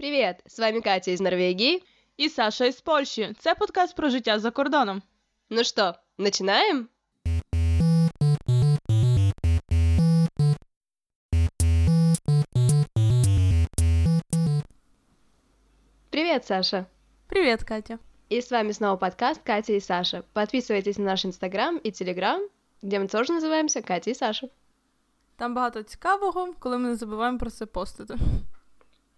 Привіт! З вами Катя із Норвегії. І Саша із Польщі. Це подкаст про життя за кордоном. Ну що, починаємо? Привет, Саша! Привет, Катя! И с вами снова подкаст Катя и Саша. Подписывайтесь на наш Инстаграм и Телеграм, где мы тоже называемся Катя и Саша. Там багато цікавого, коли ми не забуваємо про це постити.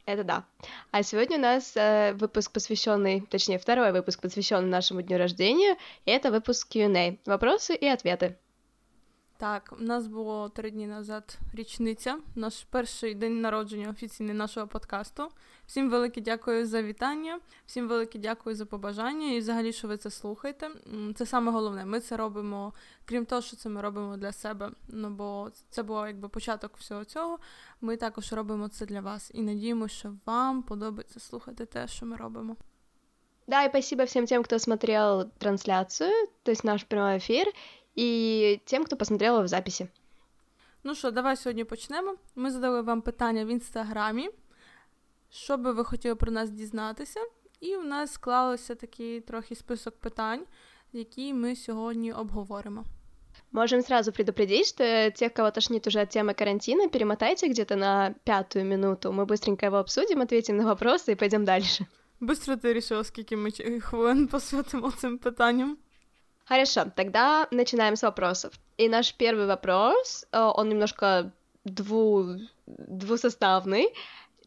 Это да. А сегодня у нас э, выпуск, посвященный, точнее, второй выпуск, посвященный нашему дню рождения, и это выпуск Q&A, вопросы и ответы. Так, у нас було три дні назад річниця, наш перший день народження офіційний нашого подкасту. Всім велике дякую за вітання, всім велике дякую за побажання і взагалі, що ви це слухаєте. Це саме головне. Ми це робимо, крім того, що це ми робимо для себе. Ну бо це був якби початок всього цього. Ми також робимо це для вас і надіємося, що вам подобається слухати те, що ми робимо. Да, и спасибо всем тем, кто смотрел трансляцию, то есть наш прямой эфир, і тим, хто посмотрел в записі. Ну що, давай сьогодні почнемо. Ми задали вам питання в інстаграмі, що би ви хотіли про нас дізнатися, і у нас склалося такий трохи список питань, які ми сьогодні обговоримо. Можем сразу предупредить, что тех, кого тошнит уже от темы карантина, перемотайте где-то на пятую минуту. Мы быстренько его обсудим, ответим на вопросы и пойдем дальше. Быстро ти рішила, скільки ми хвилин посвятимо цим питанням? Хорошо, тогда начинаем с вопросов. И наш первый вопрос, э, он немножко дву... двусоставный.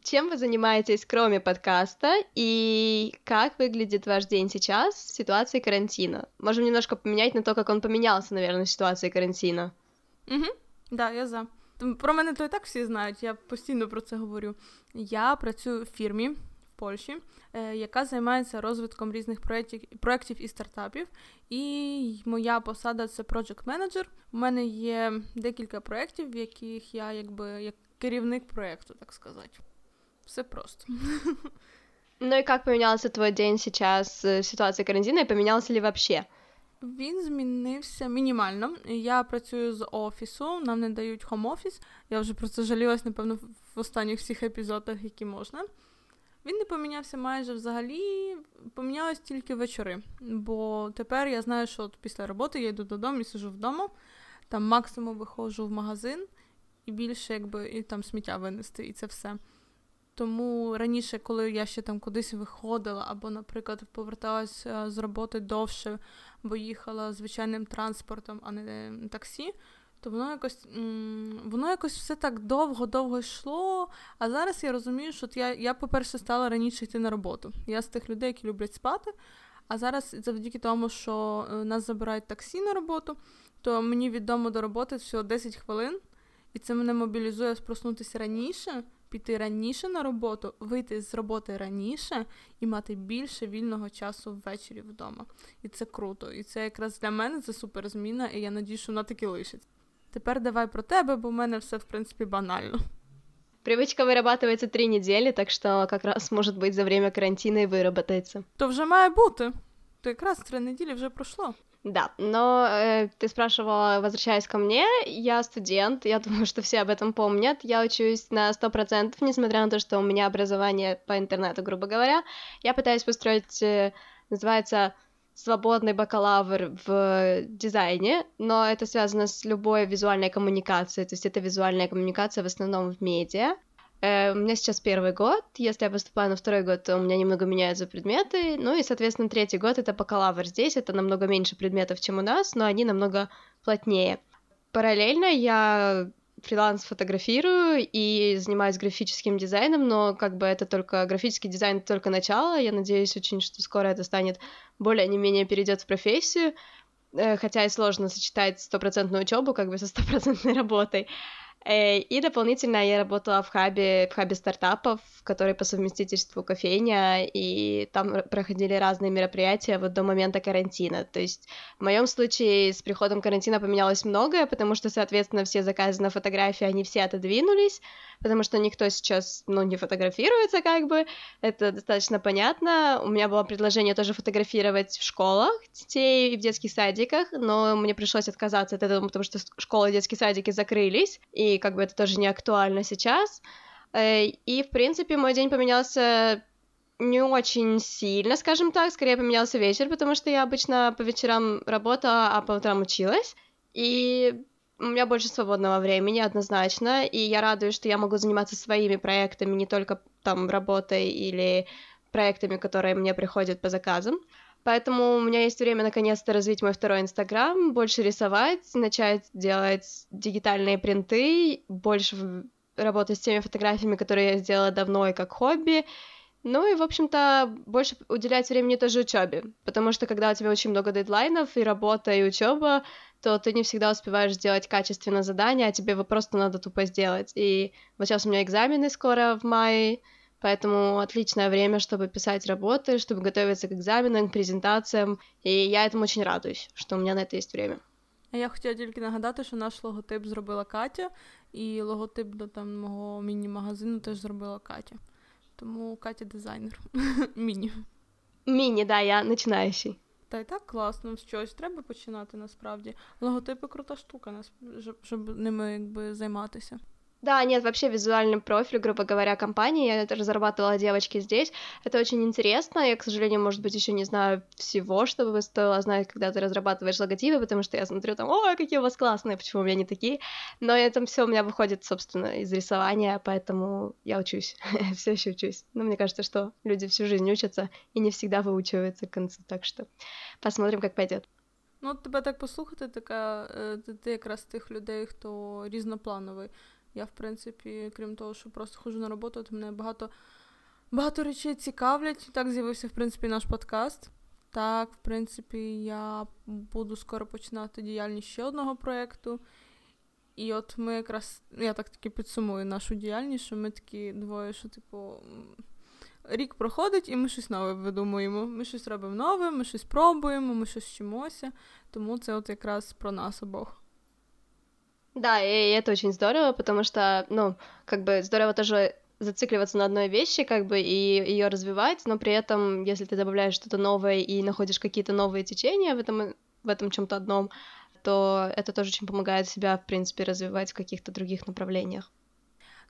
Чем вы занимаетесь, кроме подкаста, и как выглядит ваш день сейчас в ситуации карантина? Можем немножко поменять на то, как он поменялся, наверное, в ситуации карантина. Угу, да, я за. Про мене то і так всі знають, я постійно про це говорю. Я працюю в фірмі в Польщі, е, яка займається розвитком різних проєктів, проєктів і стартапів. І моя посада це project manager. У мене є декілька проєктів, в яких я якби як керівник проєкту, так сказати. Все просто. Ну и как поменялся твой день сейчас в ситуации карантина, и поменялся ли вообще? Він змінився мінімально. Я працюю з офісу, нам не дають хом-офіс. Я вже про це жалілась, напевно, в останніх всіх епізодах, які можна. Він не помінявся майже взагалі, помінялось тільки вечори. Бо тепер я знаю, що от після роботи я йду додому і сижу вдома, там максимум виходжу в магазин і більше якби і там сміття винести, і це все. Тому раніше, коли я ще там кудись виходила, або, наприклад, поверталася з роботи довше, бо їхала звичайним транспортом, а не таксі, то воно якось воно якось все так довго-довго йшло. А зараз я розумію, що я, я, по-перше, стала раніше йти на роботу. Я з тих людей, які люблять спати. А зараз, завдяки тому, що е, нас забирають таксі на роботу, то мені від дому до роботи всього 10 хвилин, і це мене мобілізує проснутися раніше піти раніше на роботу, вийти з роботи раніше і мати більше вільного часу ввечері вдома. І це круто. І це якраз для мене це супер зміна, і я надію, що вона таки лишиться. Тепер давай про тебе, бо в мене все в принципі банально. Привычка вырабатывается три недели, так что как раз, может быть, за время карантина и выработается. То вже має бути. То якраз три неділі вже пройшло. Да, но э, ты спрашивала, возвращаясь ко мне, я студент, я думаю, что все об этом помнят. Я учусь на 100%, несмотря на то, что у меня образование по интернету, грубо говоря. Я пытаюсь построить, э, называется, свободный бакалавр в дизайне, но это связано с любой визуальной коммуникацией, то есть это визуальная коммуникация в основном в медиа. Э, у меня сейчас первый год, если я поступаю на второй год, то у меня немного меняются предметы, ну и, соответственно, третий год — это бакалавр. Здесь это намного меньше предметов, чем у нас, но они намного плотнее. Параллельно я фриланс фотографирую и занимаюсь графическим дизайном, но как бы это только графический дизайн только начало. Я надеюсь очень, что скоро это станет более не менее перейдет в профессию, э, хотя и сложно сочетать стопроцентную учебу как бы со стопроцентной работой. Э, и дополнительно я работала в хабе, в хабе стартапов, который по совместительству кофейня, и там проходили разные мероприятия вот до момента карантина. То есть в моем случае с приходом карантина поменялось многое, потому что, соответственно, все заказы на фотографии, они все отодвинулись, потому что никто сейчас, ну, не фотографируется, как бы, это достаточно понятно. У меня было предложение тоже фотографировать в школах детей и в детских садиках, но мне пришлось отказаться от этого, потому что школы и детские садики закрылись, и как бы это тоже не актуально сейчас. Э, и, в принципе, мой день поменялся не очень сильно, скажем так, скорее поменялся вечер, потому что я обычно по вечерам работала, а по утрам училась, и у меня больше свободного времени однозначно, и я радуюсь, что я могу заниматься своими проектами, не только там работой или проектами, которые мне приходят по заказам. Поэтому у меня есть время наконец-то развить мой второй Инстаграм, больше рисовать, начать делать дигитальные принты, больше работать с теми фотографиями, которые я сделала давно и как хобби. Ну и, в общем-то, больше уделять времени тоже учебе, потому что когда у тебя очень много дедлайнов и работа, и учеба, то ты не всегда успеваешь сделать качественно задание, а тебе его просто надо тупо сделать. И вот сейчас у меня экзамены скоро в мае, Поэтому отличное время, чтобы писать работы, чтобы готовиться к экзаменам, к презентациям. І я этому очень радуюсь, що у мене на це є время. А я хотіла тільки нагадати, що наш логотип зробила Катя, і логотип до там мого міні-магазину теж зробила Катя. Тому Катя дизайнер. Міні. Міні, да, я починаючий. Та й так класно, з чогось треба починати насправді. Логотипи крута штука, щоб ними якби займатися. Да, нет, вообще визуальный профиль, грубо говоря, компании. Я это разрабатывала девочки здесь. Это очень интересно. Я, к сожалению, может быть, еще не знаю всего, что бы стоило знать, когда ты разрабатываешь логотипы, потому что я смотрю там, ой, какие у вас классные, почему у меня не такие. Но это все у меня выходит, собственно, из рисования, поэтому я учусь, все еще учусь. Но мне кажется, что люди всю жизнь учатся и не всегда выучиваются к концу, так что посмотрим, как пойдет. Ну, тебе так послухати, така ти, ти якраз тих людей, хто різноплановий. Я, в принципі, крім того, що просто ходжу на роботу, то мене багато багато речей цікавлять. Так з'явився, в принципі, наш подкаст. Так, в принципі, я буду скоро починати діяльність ще одного проєкту. І от ми якраз, я так таки підсумую нашу діяльність, що ми такі двоє, що, типу, рік проходить, і ми щось нове видумуємо. Ми щось робимо нове, ми щось пробуємо, ми щось вчимося. Тому це от якраз про нас обох. Да, и это очень здорово, потому что, ну, как бы здорово тоже зацикливаться на одной вещи, как бы, и ее развивать, но при этом, если ты добавляешь что-то новое и находишь какие-то новые течения в этом, в этом чем-то одном, то это тоже очень помогает себя, в принципе, развивать в каких-то других направлениях.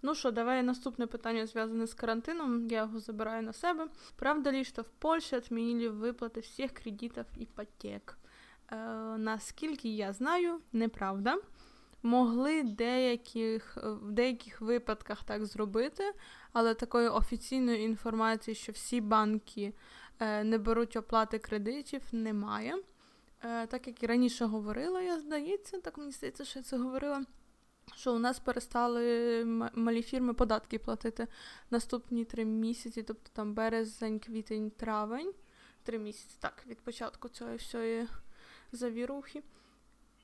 Ну що, давай наступне питання зв'язане з карантином. Я його забираю на себе. Правда ли, що в Польщі відмінили виплати всіх кредитів іпотек? Е, наскільки я знаю, неправда Могли деяких, в деяких випадках так зробити, але такої офіційної інформації, що всі банки е, не беруть оплати кредитів, немає. Е, так як і раніше говорила, я здається, так мені здається, що я це говорила. Що у нас перестали малі фірми податки платити наступні три місяці, тобто там березень, квітень, травень, три місяці, так, від початку цієї всієї завірухи.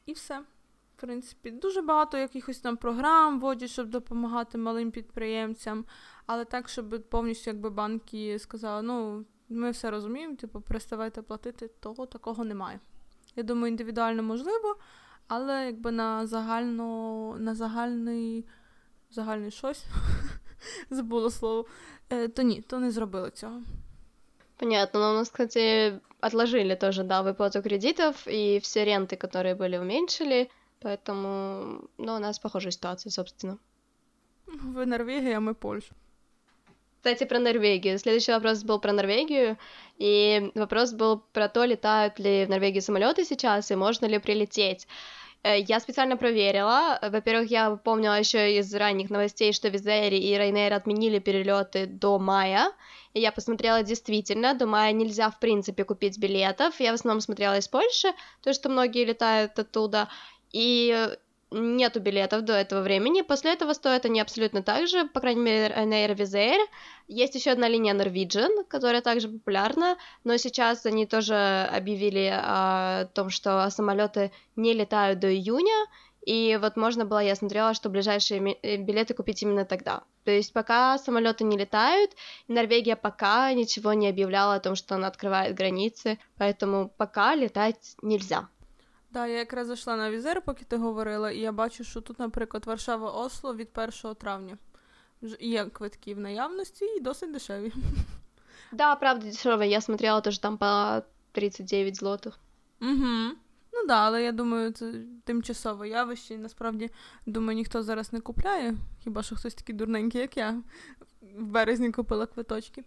І все в принципі, дуже багато якихось там програм вводять, щоб допомагати малим підприємцям, але так, щоб повністю якби банки сказали, ну, ми все розуміємо, типу, переставайте платити, того такого немає. Я думаю, індивідуально можливо, але якби на загально, на загальний загальний щось, забула слово, е, то ні, то не зробили цього. Понятно, но у нас, кстати, отложили тоже, да, выплату кредитов, и все ренты, которые были, уменьшили. Поэтому, ну, у нас похожая ситуация, собственно. Вы Норвегия, а мы Польша. Кстати, про Норвегию. Следующий вопрос был про Норвегию, и вопрос был про то, летают ли в Норвегии самолеты сейчас, и можно ли прилететь. Э, я специально проверила. Во-первых, я помнила еще из ранних новостей, что Визери и Рейнейр отменили перелеты до мая. И я посмотрела действительно, до мая нельзя, в принципе, купить билетов. Я в основном смотрела из Польши, то, что многие летают оттуда и нету билетов до этого времени. После этого стоят они абсолютно так же, по крайней мере, Ryanair Wizz Есть еще одна линия Norwegian, которая также популярна, но сейчас они тоже объявили о том, что самолеты не летают до июня, и вот можно было, я смотрела, что ближайшие э, билеты купить именно тогда. То есть пока самолеты не летают, Норвегия пока ничего не объявляла о том, что она открывает границы, поэтому пока летать нельзя. Так, я якраз зайшла на візер, поки ти говорила, і я бачу, що тут, наприклад, Варшава Осло від 1 травня. Є квитки в наявності і досить дешеві. Да, правда, дешевые. Я смотрела тоже там по 39 злотых. Угу. Ну, Ну да, але я думаю, це тимчасове явище. І насправді, думаю, ніхто зараз не купляє, хіба що хтось такий дурненький, як я в березні купила квиточки.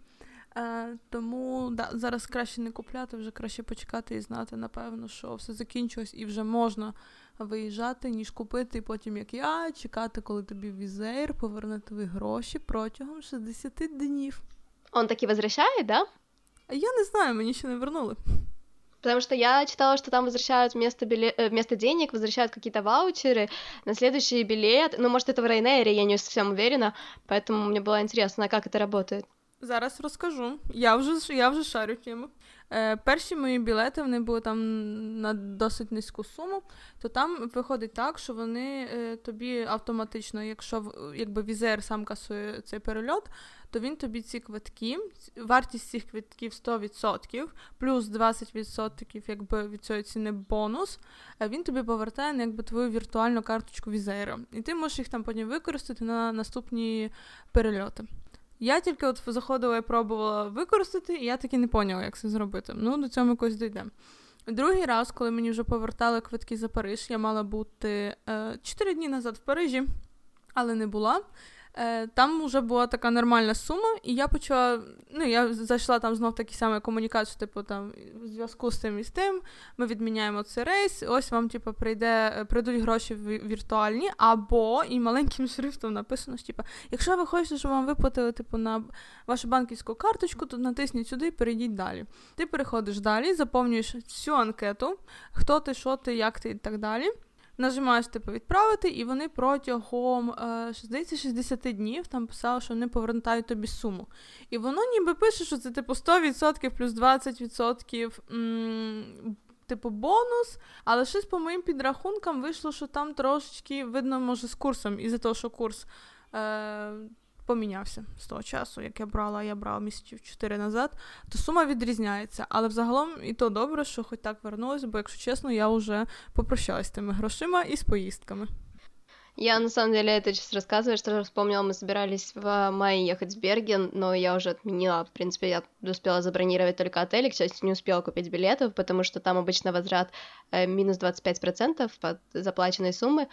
Е, Тому да, зараз краще не купляти, вже краще почекати і знати, напевно, що все закінчилось і вже можна виїжджати, ніж купити, і потім, як я, чекати, коли тобі візейр поверне тобі гроші протягом 60 днів. Он таки возвращает, да? А я не знаю, мені ще не вернули. Потому что я читала, что там возвращают вместо, билет, э, вместо денег, возвращают какие-то ваучеры на следующий билет. Ну, может, это в Ryanair, я не совсем уверена, поэтому мне было интересно, как это работает. Зараз розкажу. Я вже я вже шарю тему. Е, Перші мої білети вони були там на досить низьку суму, то там виходить так, що вони е, тобі автоматично, якщо якби візер сам касує цей перельот, то він тобі ці квитки, вартість цих квитків 100%, плюс 20% якби від цієї ціни бонус, він тобі повертає на якби твою віртуальну карточку візера. І ти можеш їх там потім використати на наступні перельоти. Я тільки от заходила і пробувала використати, і я таки не поняла, як це зробити. Ну, до цього якось дійде. Другий раз, коли мені вже повертали квитки за Париж, я мала бути е, 4 дні назад в Парижі, але не була. Е, там вже була така нормальна сума, і я почала. Ну, я зайшла там знов такі саме комунікацію, типу там в зв'язку з тим і з тим. Ми відміняємо цей рейс. Ось вам, типу, прийде, е, прийдуть гроші віртуальні, або і маленьким шрифтом написано, що типу, якщо ви хочете, щоб вам виплатили типу, на вашу банківську карточку, то натисніть сюди і перейдіть далі. Ти переходиш далі, заповнюєш всю анкету, хто ти, що ти, як ти і так далі. Нажимаєш типу відправити, і вони протягом е, 60 днів там писали, що вони повертають тобі суму. І воно ніби пише, що це типу 100% плюс 20% м- типу бонус. Але щось по моїм підрахункам вийшло, що там трошечки видно, може, з курсом, із-за того, що курс. Е- помінявся з того часу, як я брала, я брала місяців 4 назад, то сума відрізняється. Але взагалом і то добре, що хоч так вернулось, бо, якщо чесно, я вже попрощалась з тими грошима і з поїздками. Я на самом деле это сейчас рассказываю, что вспомнила, мы собирались в мае ехать в Берген, но я уже отменила, в принципе, я успела забронировать только отель, к счастью, не успела купить билетов, потому что там обычно возврат э, минус 25% от заплаченной суммы,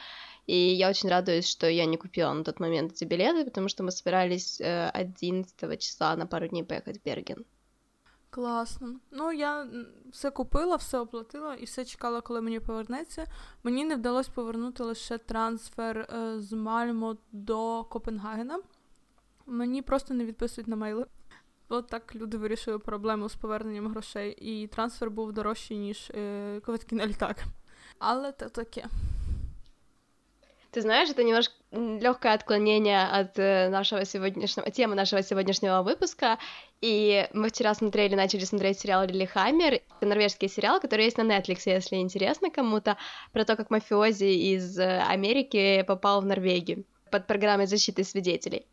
и я очень радуюсь, что я не купила на тот момент эти билеты, потому что мы собирались э, 11 числа на пару дней поехать в Берген. Класно. Ну, я все купила, все оплатила і все чекала, коли мені повернеться. Мені не вдалося повернути лише трансфер е, з Мальмо до Копенгагена. Мені просто не відписують на мейли. От так люди вирішили проблему з поверненням грошей, і трансфер був дорожчий, ніж е, квитки на літак. Але це таке. Ты знаешь, это немножко легкое отклонение от э, нашего сегодняшнего, темы нашего сегодняшнего выпуска. И мы вчера смотрели, начали смотреть сериал Лилихаммер, это норвежский сериал, который есть на Netflix, если интересно кому-то, про то, как мафиози из э, Америки попал в Норвегию под программой защиты свидетелей.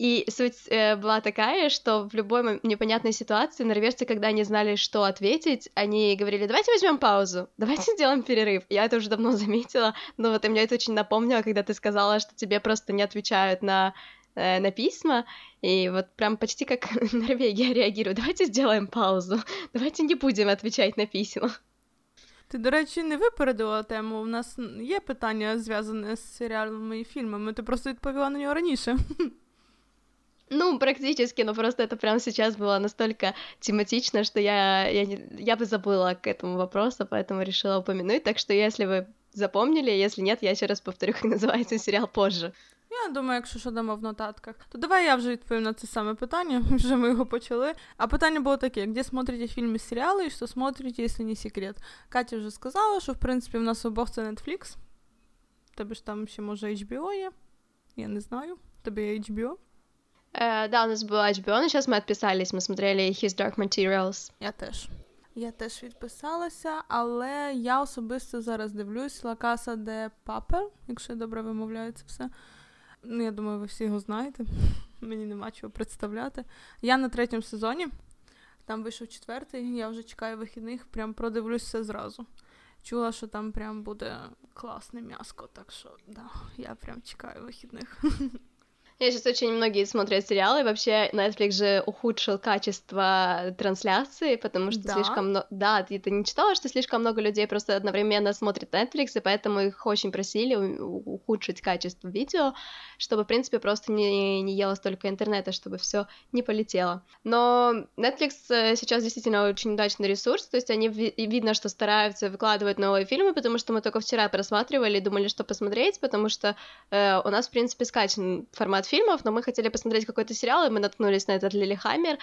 И суть э, была такая, что в любой непонятной ситуации норвежцы, когда они знали, что ответить, они говорили, давайте возьмем паузу, давайте сделаем перерыв. Я это уже давно заметила, но вот и мне это очень напомнило, когда ты сказала, что тебе просто не отвечают на э, на письма, и вот прям почти как Норвегия реагирует. Давайте сделаем паузу, давайте не будем отвечать на письма. Ти, до речі, не випередила тему. У нас є питання зв'язане з серіалами і фільмами. Ти просто відповіла на нього раніше. Ну, практически, но просто это прямо сейчас было настолько тематично, что я, я, я бы забыла к этому вопросу, поэтому решила упомянуть. Так что если вы запомнили, если нет, я еще раз повторю, как називається серіал позже. Я думаю, якщо що дамо в нотатках, то давай я вже відповім на це саме питання, вже ми його почали. А питання було таке: де смотрите фільми, серіали, і що смотрите, якщо не секрет. Катя вже сказала, що в принципі в нас обох це Netflix. Тебе ж там ще може HBO є. Я не знаю. Тобі є HBO. Э, да, у нас было HBO, но сейчас мы отписались, мы смотрели His Dark Materials. Я теж. Я теж відписалася, але я особисто зараз дивлюсь La Casa de Papel, якщо я добре вимовляю це все. Ну, я думаю, ви всі його знаєте. Мені нема чого представляти. Я на третьому сезоні, там вийшов четвертий, я вже чекаю вихідних, прям продивлюсь все зразу. Чула, що там прям буде класне м'яско, так що да, я прям чекаю вихідних. Я сейчас очень многие смотрят сериалы, вообще Netflix же ухудшил качество трансляции, потому что Да? слишком много... Да, ты, ты не читала, что слишком много людей просто одновременно смотрит Netflix, и поэтому их очень просили ухудшить качество видео, чтобы, в принципе, просто не, не ело столько интернета, чтобы все не полетело. Но Netflix э, сейчас действительно очень удачный ресурс, то есть они видно, что стараются выкладывать новые фильмы, потому что мы только вчера просматривали и думали, что посмотреть, потому что э, у нас, в принципе, скачан формат фильмов, но мы хотели посмотреть какой-то сериал, и мы наткнулись на этот Лилихаммер,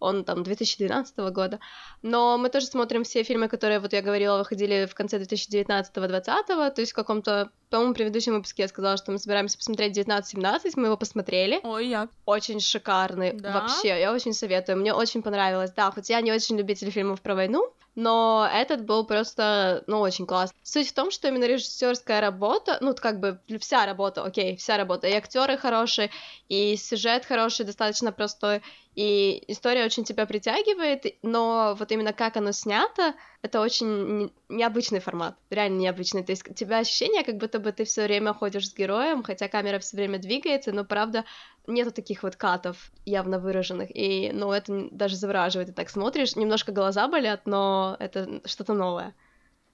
он там 2012 года, но мы тоже смотрим все фильмы, которые, вот я говорила, выходили в конце 2019-2020, то есть в каком-то, по-моему, предыдущем выпуске я сказала, что мы собираемся посмотреть 19-17, мы его посмотрели, Ой, я. очень шикарный, Да? вообще, я очень советую, мне очень понравилось, да, хоть я не очень любитель фильмов про войну, но этот был просто, ну, очень классный. Суть в том, что именно режиссерская работа, ну, как бы вся работа, окей, вся работа, и актеры хорошие, и сюжет хороший, достаточно простой, и история очень тебя притягивает, но вот именно как оно снято, это очень не- необычный формат, реально необычный. То есть у тебя ощущение, как будто бы ты все время ходишь с героем, хотя камера все время двигается, но правда нету таких вот катов явно выраженных, и, ну, это даже завораживает, ты так смотришь, немножко глаза болят, но это что-то новое.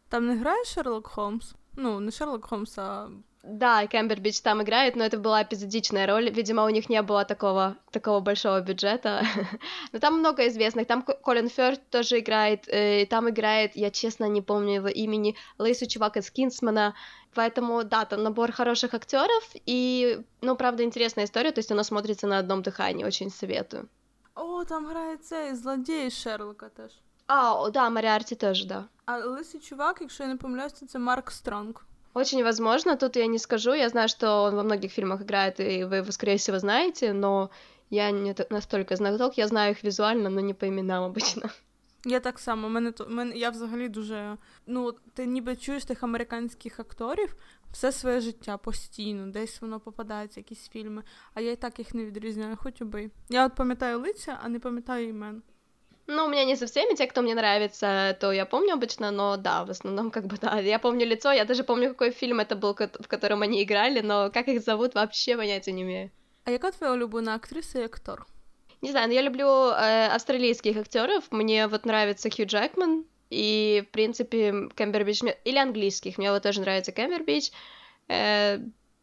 Там не грає Шерлок Холмс? Ну, не Шерлок Холмс, а Да, Кэмбербич там играет, но это была эпизодичная роль. Видимо, у них не было такого, такого большого бюджета. но там много известных. Там Ко- Колин Фёрд тоже играет. э, там играет, я честно не помню его имени, Лейсу чувак из Кинсмана. Поэтому, да, там набор хороших актеров. И, ну, правда, интересная история. То есть она смотрится на одном дыхании. Очень советую. О, там грає цей злодій Шерлока теж. А, да, Мариарти тоже, да. А лисий чувак, якщо я не помиляюсь, то це Марк Стронг. Очень возможно, тут я не скажу. Я знаю, что он во многих фильмах играет, и вы его, скорее всего, знаете, но я не настолько знаток. Я знаю их визуально, но не по именам обычно. Я так само, мене то мене я взагалі дуже. Ну, ти ніби чуєш тих американських акторів все своє життя постійно, десь воно попадається, якісь фільми, а я і так їх не відрізняю, хоч би. Я от пам'ятаю лиця, а не пам'ятаю імен. Ну, у меня не со всеми, те, кто мне нравится, то я помню обычно, но да, в основном как бы да. Я помню лицо, я даже помню, какой фильм это был, ко- в котором они играли, но как их зовут, вообще понятия не имею. А яка твоя улюблена актриса і актор? Не знаю, но я люблю э, австралийских актеров. Мне вот нравится Хью Джекман и, в принципе, Кэмбербич. Или английских. Мне вот тоже нравится Кэмбербич. Э,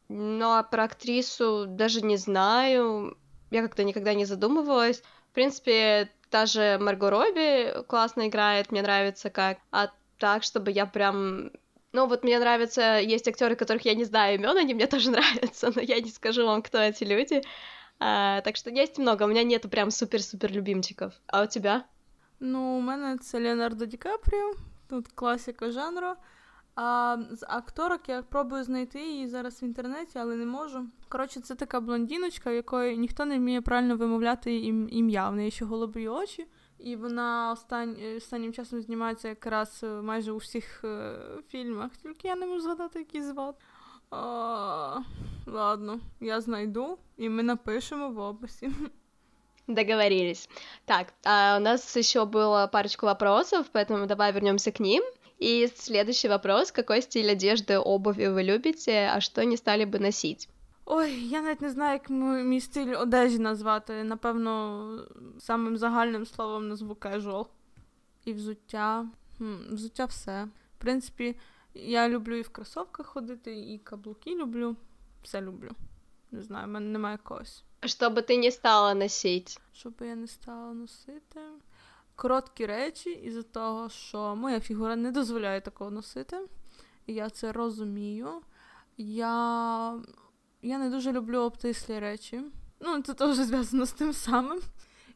ну, а про актрису даже не знаю. Я как-то никогда не задумывалась. В принципе, та же Марго Робби классно играет, мне нравится как. А так, чтобы я прям... Ну, вот мне нравятся... Есть актеры, которых я не знаю имен, они мне тоже нравятся, но я не скажу вам, кто эти люди. А, так что есть много, у меня нету прям супер-супер любимчиков. А у тебя? Ну, у мене це Леонардо Ді Капріо, тут класика жанру. А з акторок я пробую знайти її зараз в інтернеті, але не можу. Коротше, це така блондіночка, в якої ніхто не вміє правильно вимовляти ім- ім'я. В неї ще голубі очі, і вона остань... е, останнім часом знімається якраз е, майже у всіх е, фільмах, тільки я не можу згадати, який звати. А, ладно, я знайду, і ми напишемо в описі. Договорились. Так, а у нас еще было парочку вопросов, поэтому давай вернемся к ним. И следующий вопрос: какой стиль одежды, обуви вы любите, а что не стали бы носить? Ой, я навіть не знаю, як мій, мій стиль одежі назвати. Напевно, самим загальним словом назву casual. І взуття. Хм, взуття все. В принципі, я люблю і в кросовках ходити, і каблуки люблю. Все люблю. Не знаю, в мене немає когось. Бы ты не стала носить? Щоб я не стала носити. Короткі речі, із-за того, що моя фігура не дозволяє такого носити. І я це розумію. Я, я не дуже люблю обтислі речі. Ну, це теж зв'язано з тим самим.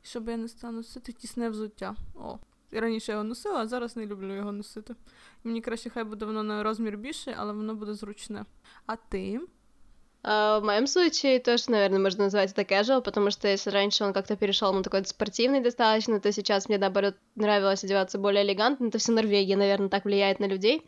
І щоб я не стала носити тісне взуття. О. І раніше я його носила, а зараз не люблю його носити. Мені краще хай буде воно на розмір більше, але воно буде зручне. А ти? А, в моем случае тоже, наверное, можно назвать это casual, потому что если раньше он как-то перешел на такой спортивный достаточно, то сейчас мне, наоборот, нравилось одеваться более элегантно. Это все Норвегия, наверное, так влияет на людей.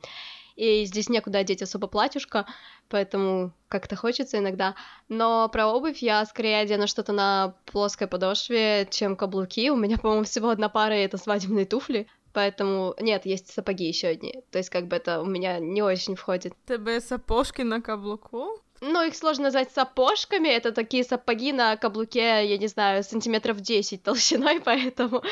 И здесь некуда одеть особо платьюшко, поэтому как-то хочется иногда. Но про обувь я скорее одену что-то на плоской подошве, чем каблуки. У меня, по-моему, всего одна пара, и это свадебные туфли. Поэтому нет, есть сапоги еще одни. То есть как бы это у меня не очень входит. Тебе сапожки на каблуку? Ну, их сложно назвать сапожками, это такие сапоги на каблуке, я не знаю, сантиметров 10 толщиной, поэтому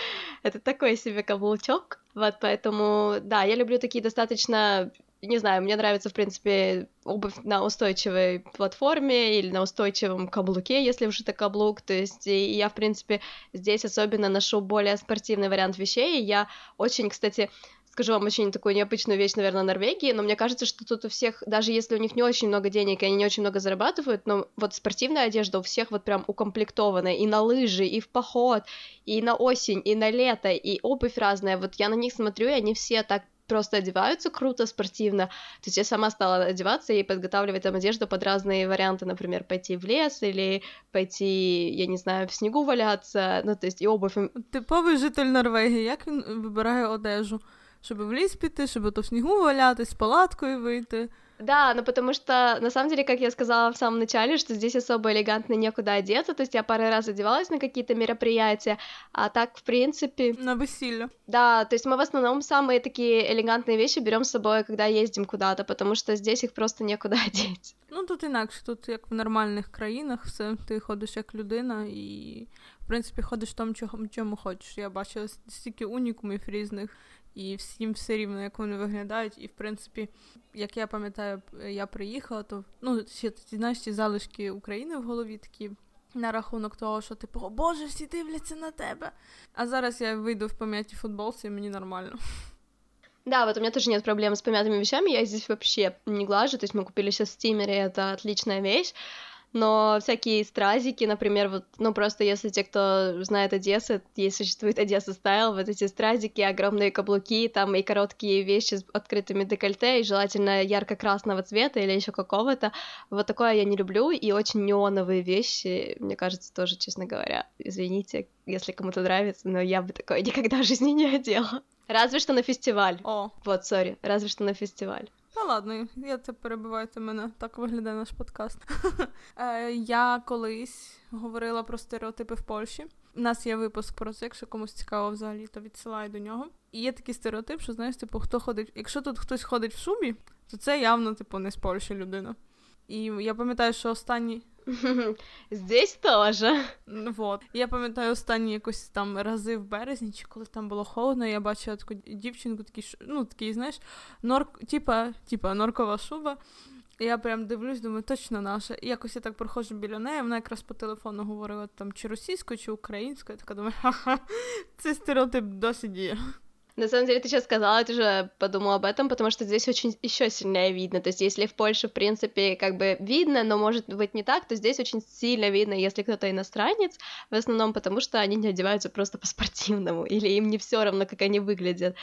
это такой себе каблучок. Вот, поэтому, да, я люблю такие достаточно не знаю, мне нравится, в принципе, обувь на устойчивой платформе или на устойчивом каблуке, если уж это каблук, то есть и я, в принципе, здесь особенно ношу более спортивный вариант вещей, я очень, кстати, скажу вам очень такую необычную вещь, наверное, Норвегии, но мне кажется, что тут у всех, даже если у них не очень много денег, и они не очень много зарабатывают, но вот спортивная одежда у всех вот прям укомплектованная и на лыжи, и в поход, и на осень, и на лето, и обувь разная, вот я на них смотрю, и они все так просто одеваются круто, спортивно. То есть я сама стала одеваться и подготавливать там одежду под разные варианты, например, пойти в лес или пойти, я не знаю, в снегу валяться, ну, то есть и обувь. Типовий житель Норвегії, як він вибирає одежу? Щоб в ліс піти, щоб то в снігу валятись, з палаткою вийти. Да, ну потому что, на самом деле, как я сказала в самом начале, что здесь особо элегантно некуда одеться, то есть я пару раз одевалась на какие-то мероприятия, а так, в принципе... На веселье. Да, то есть мы в основном самые такие элегантные вещи берем с собой, когда ездим куда-то, потому что здесь их просто некуда одеть. Ну, тут інакше, тут як в нормальних країнах, все, ти ходиш як людина і, в принципі, ходиш в тому, чому, чому хочеш. Я бачила стільки унікумів різних, і всім все рівно, як вони виглядають. І в принципі, як я пам'ятаю, я приїхала, то ну ще ті знаєш, ті залишки України в голові такі. На рахунок того, що типу, о Боже, всі дивляться на тебе. А зараз я вийду в пом'ятій футболці, і мені нормально. Да, вот у меня тоже нет проблем с помятыми вещами, я здесь вообще не глажу, то есть мы купили сейчас в Стимере, это отличная вещь, но всякие стразики, например, вот, ну просто если те, кто знает Одессу, есть существует Одесса стайл, вот эти стразики, огромные каблуки, там и короткие вещи с открытыми декольте, и желательно ярко-красного цвета или еще какого-то, вот такое я не люблю, и очень неоновые вещи, мне кажется, тоже, честно говоря, извините, если кому-то нравится, но я бы такое никогда в жизни не одела. Разве что на фестиваль. О. Вот, сори, разве что на фестиваль. Та ладно, я це перебиваю це мене. Так виглядає наш подкаст. Е, я колись говорила про стереотипи в Польщі. У нас є випуск про це, якщо комусь цікаво взагалі, то відсилаю до нього. І є такий стереотип, що знаєш, типу, хто ходить. Якщо тут хтось ходить в шубі, то це явно, типу, не з Польщі людина. І я пам'ятаю, що останні Здесь тоже. Вот. Я пам'ятаю останні якось там рази в березні, чи коли там було холодно, я бачила таку дівчинку, такі, ну, такий, знаєш, норк, типа, типа норкова шуба. Я прям дивлюсь, думаю, точно наша. І якось я так проходжу біля неї, вона якраз по телефону говорила там чи російською, чи українською. Я така думаю, ха-ха, цей стереотип досі діє. На самом деле, ты сейчас сказала, ты же подумала об этом, потому что здесь очень еще сильнее видно. То есть, если в Польше, в принципе, как бы видно, но может быть не так, то здесь очень сильно видно, если кто-то иностранец, в основном потому, что они не одеваются просто по-спортивному, или им не все равно, как они выглядят.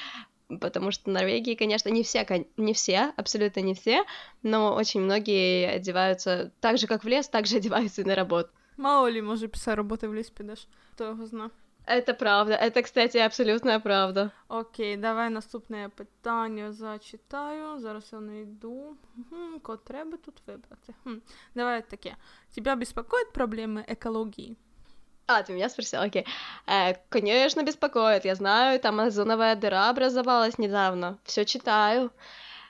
Потому что в Норвегии, конечно, не все, не все, абсолютно не все, но очень многие одеваются так же, как в лес, так же одеваются и на работу. Мало ли, може, після роботи в ліс підеш, хто його знає. Это правда. Это, кстати, абсолютная правда. Окей, давай наступне питання зачитаю. Зараз я знайду. Угу, код треба тут вибрати. Хм. Давай таке. Тебя беспокоят проблемы экологии? А, ты меня спросил, окей. Э, конечно, беспокоит. Я знаю, там озоновая дыра образовалась недавно. Все читаю.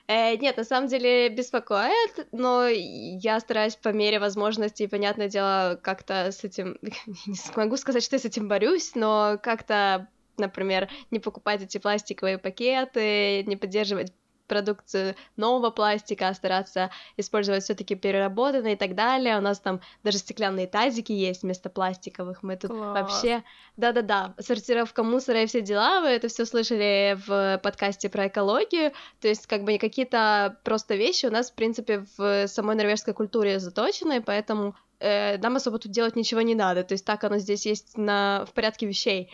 Э, нет, на самом деле беспокоит, но я стараюсь по мере возможности, понятное дело, как-то с этим... Не могу сказать, что я с этим борюсь, но как-то например, не покупать эти пластиковые пакеты, не поддерживать продукцию нового пластика, а стараться использовать все-таки переработанные и так далее. У нас там даже стеклянные тазики есть вместо пластиковых. Мы тут Класс. вообще... Да-да-да, сортировка мусора и все дела, вы это все слышали в подкасте про экологию, то есть как бы какие-то просто вещи у нас, в принципе, в самой норвежской культуре заточены, поэтому э, нам особо тут делать ничего не надо, то есть так оно здесь есть на... в порядке вещей.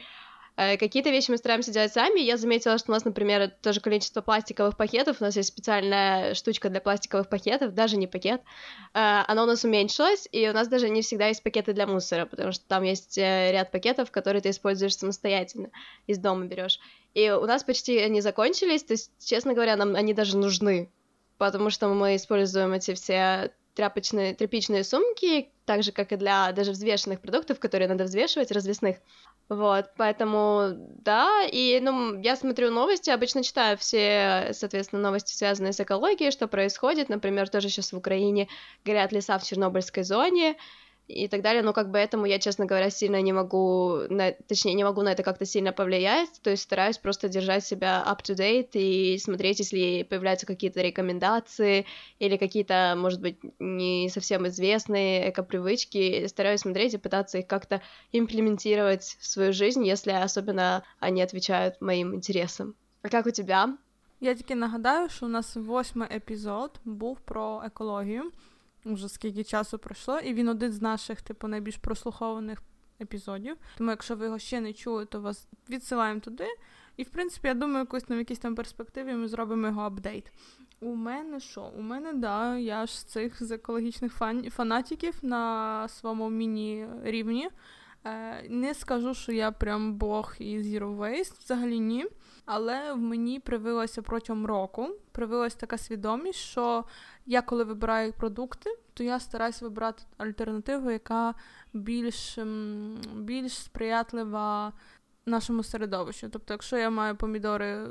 Э, какие-то вещи мы стараемся делать сами. Я заметила, что у нас, например, тоже количество пластиковых пакетов. У нас есть специальная штучка для пластиковых пакетов, даже не пакет. Э, оно у нас уменьшилось, и у нас даже не всегда есть пакеты для мусора, потому что там есть э, ряд пакетов, которые ты используешь самостоятельно, из дома берешь. И у нас почти они закончились, то есть, честно говоря, нам они даже нужны, потому что мы используем эти все тряпочные, тряпичные сумки, так же, как и для даже взвешенных продуктов, которые надо взвешивать, развесных. Вот, поэтому, да, и, ну, я смотрю новости, обычно читаю все, соответственно, новости, связанные с экологией, что происходит, например, тоже сейчас в Украине горят леса в Чернобыльской зоне, и так далее, но как бы этому я, честно говоря, сильно не могу, на, точнее, не могу на это как-то сильно повлиять, то есть стараюсь просто держать себя up-to-date и смотреть, если появляются какие-то рекомендации или какие-то, может быть, не совсем известные эко-привычки, стараюсь смотреть и пытаться их как-то имплементировать в свою жизнь, если особенно они отвечают моим интересам. А как у тебя? Я тільки нагадаю, що у нас восьмий епізод був про екологію. Вже скільки часу пройшло, і він один з наших, типу, найбільш прослухованих епізодів. Тому, якщо ви його ще не чули, то вас відсилаємо туди. І, в принципі, я думаю, якось на якійсь там перспективі ми зробимо його апдейт. У мене що? У мене, да, я ж з цих з екологічних фан... фанатиків на своєму міні-рівні. Е, Не скажу, що я прям бог і Zero Waste, взагалі ні. Але в мені привилося протягом року, привилася така свідомість, що я коли вибираю продукти, то я стараюся вибрати альтернативу, яка більш більш сприятлива нашому середовищу. Тобто, якщо я маю помідори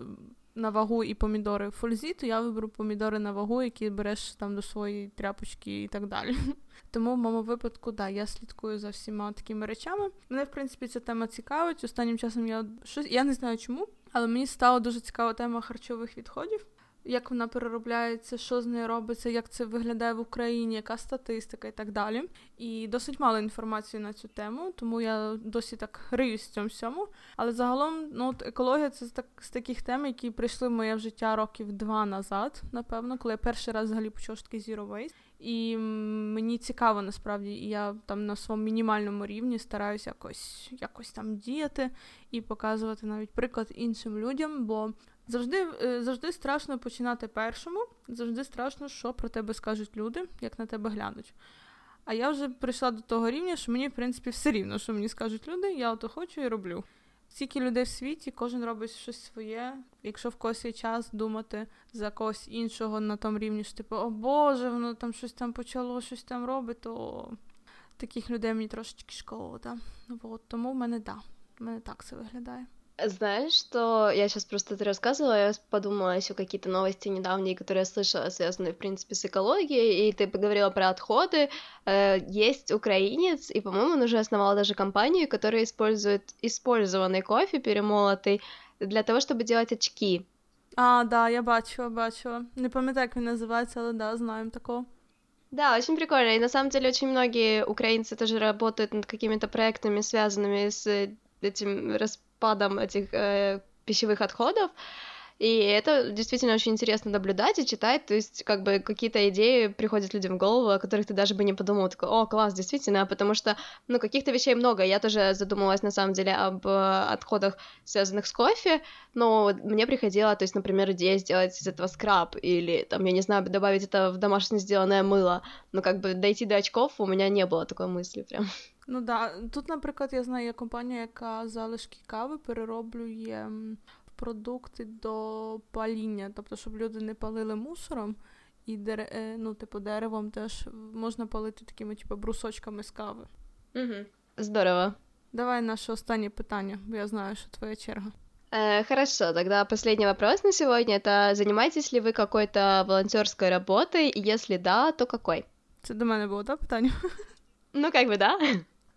на вагу і помідори в фользі, то я виберу помідори на вагу, які береш там до своєї тряпочки і так далі. Тому в моєму випадку, да, я слідкую за всіма такими речами. Мене, в принципі, ця тема цікавить. Останнім часом я щось я не знаю чому, але мені стала дуже цікава тема харчових відходів як вона переробляється, що з нею робиться, як це виглядає в Україні, яка статистика і так далі. І досить мало інформації на цю тему, тому я досі так риюсь в цьому всьому. Але загалом, ну от екологія це так з таких тем, які прийшли в моє життя років два назад, напевно, коли я перший раз взагалі почув такий Zero Waste. І мені цікаво насправді, і я там на своєму мінімальному рівні стараюся якось якось там діяти і показувати навіть приклад іншим людям, бо Завжди е, завжди страшно починати першому, завжди страшно, що про тебе скажуть люди, як на тебе глянуть. А я вже прийшла до того рівня, що мені, в принципі, все рівно, що мені скажуть люди, я ото хочу і роблю. Стільки людей в світі, кожен робить щось своє. Якщо в когось є час думати за когось іншого на тому рівні, що типу, о Боже, воно там щось там почало, щось там робить, то таких людей мені трошечки шкода. Ну, Тому в мене да, в мене так це виглядає. Знаешь, что я сейчас просто это рассказывала, я подумала еще какие-то новости недавние, которые я слышала, связанные, в принципе, с экологией, и ты поговорила про отходы. Э, есть украинец, и, по-моему, он уже основал даже компанию, которая использует использованный кофе, перемолотый, для того, чтобы делать очки. А, да, я бачила, бачила. Не пам'ятаю, как он называется, але да, знаем такого. Да, очень прикольно. И на самом деле очень многие украинцы тоже работают над какими-то проектами, связанными с этим распадом этих э, пищевых отходов. И это действительно очень интересно наблюдать и читать, то есть как бы какие-то идеи приходят людям в голову, о которых ты даже бы не подумал, такой, о, класс, действительно, потому что, ну, каких-то вещей много, я тоже задумалась, на самом деле, об э, отходах, связанных с кофе, но мне приходило, то есть, например, идея сделать из этого скраб, или, там, я не знаю, добавить это в домашне сделанное мыло, но как бы дойти до очков у меня не было такой мысли прям. Ну да, тут, наприклад, я знаю, є компанія, яка залишки кави перероблює продукти до паління, тобто, щоб люди не палили мусором, і дере, е, ну, типу, деревом теж можна палити такими, типу, брусочками з кави. Угу. Здорово. Давай наше останнє питання, бо я знаю, що твоя черга. Э, хорошо, тогда последний вопрос на сегодня. Это занимаетесь ли вы какой-то волонтерской работой? И если да, то какой? Це до мене було, так, питання? Ну, как бы да.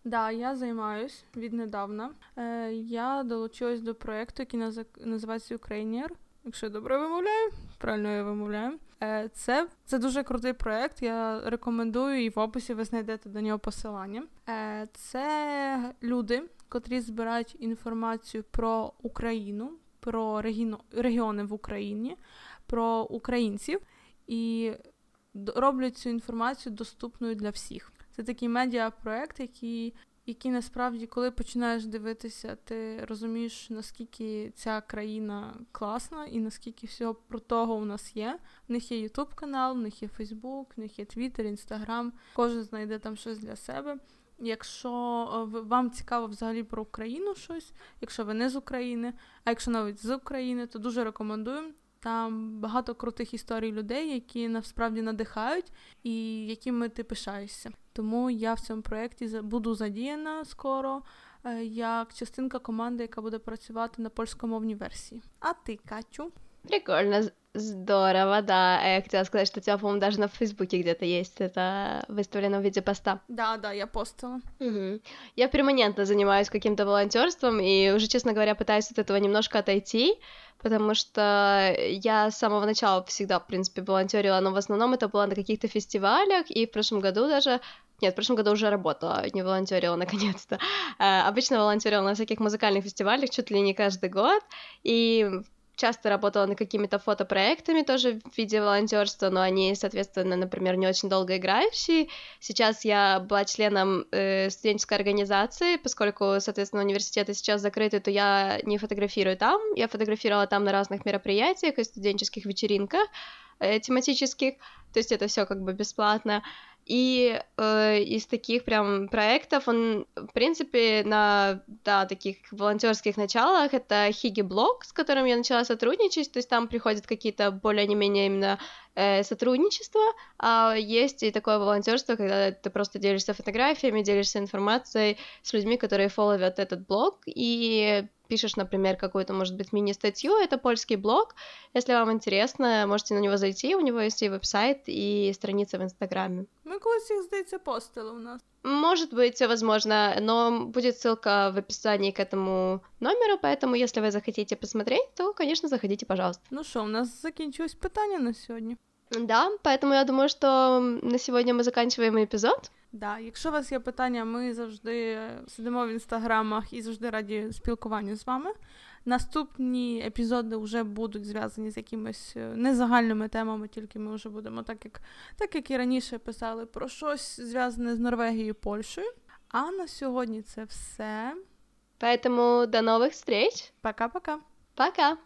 Да, я займаюсь віднедавна. Е, Я долучилась до проєкту, який називається Ukrainier. Якщо я добре вимовляю, правильно я вимовляю. Е, Це це дуже крутий проєкт. Я рекомендую і в описі ви знайдете до нього посилання. Е, Це люди, котрі збирають інформацію про Україну, про регіони в Україні, про українців і роблять цю інформацію доступною для всіх. Це такий медіапроект, який який насправді, коли починаєш дивитися, ти розумієш, наскільки ця країна класна і наскільки всього про того у нас є. В них є Ютуб канал, в них є Фейсбук, в них є Твіттер, Інстаграм. Кожен знайде там щось для себе. Якщо е, вам цікаво взагалі про Україну щось, якщо ви не з України, а якщо навіть з України, то дуже рекомендую. Там багато крутих історій людей, які насправді надихають і якими ти пишаєшся. Тому я в цьому проєкті буду задіяна скоро е, як частинка команди, яка буде працювати на польськомовній версії. А ти, Катю? Прикольно, здорово, да. А я хотела сказать, что у тебя, по-моему, даже на Фейсбуке где-то есть это выставлено в виде поста. Да, да, я постила. Угу. Я перманентно занимаюсь каким-то волонтерством и уже, честно говоря, пытаюсь от этого немножко отойти, потому что я с самого начала всегда, в принципе, волонтерила, но в основном это было на каких-то фестивалях, и в прошлом году даже нет, в прошлом году уже работала, не волонтерила наконец-то. А, обычно волонтерила на всяких музыкальных фестивалях чуть ли не каждый год, и часто работала над какими-то фотопроектами тоже в виде волонтерства, но они, соответственно, например, не очень долго играющие. Сейчас я была членом э, студенческой организации, поскольку, соответственно, университеты сейчас закрыты, то я не фотографирую там. Я фотографировала там на разных мероприятиях и студенческих вечеринках э, тематических, то есть это все как бы бесплатно. И э, из таких прям проектов он, в принципе, на да, таких волонтерских началах это Хиги Блог, с которым я начала сотрудничать, то есть там приходят какие-то более-не менее именно э, сотрудничества, а есть и такое волонтерство, когда ты просто делишься фотографиями, делишься информацией с людьми, которые фолловят этот блог, и пишешь, например, какую-то, может быть, мини-статью, это польский блог. Если вам интересно, можете на него зайти, у него есть и веб-сайт, и страница в Инстаграме. Мы колись їх, здається, постили у нас. Может быть, возможно, но будет ссылка в описании к этому номеру, поэтому если вы захотите посмотреть, то, конечно, заходите, пожалуйста. Ну что, у нас закінчилось питання на сегодня. Да, поэтому я думаю, что на сегодня мы заканчиваем эпизод. Да, якщо у вас є питання, ми завжди сидимо в інстаграмах і завжди раді спілкуванню з вами. Наступні епізоди вже будуть зв'язані з якимись е, незагальними темами, тільки ми вже будемо, так як так як і раніше писали, про щось зв'язане з Норвегією і Польщею. А на сьогодні це все. Поэтому до нових встреч. Пока-пока. Пока.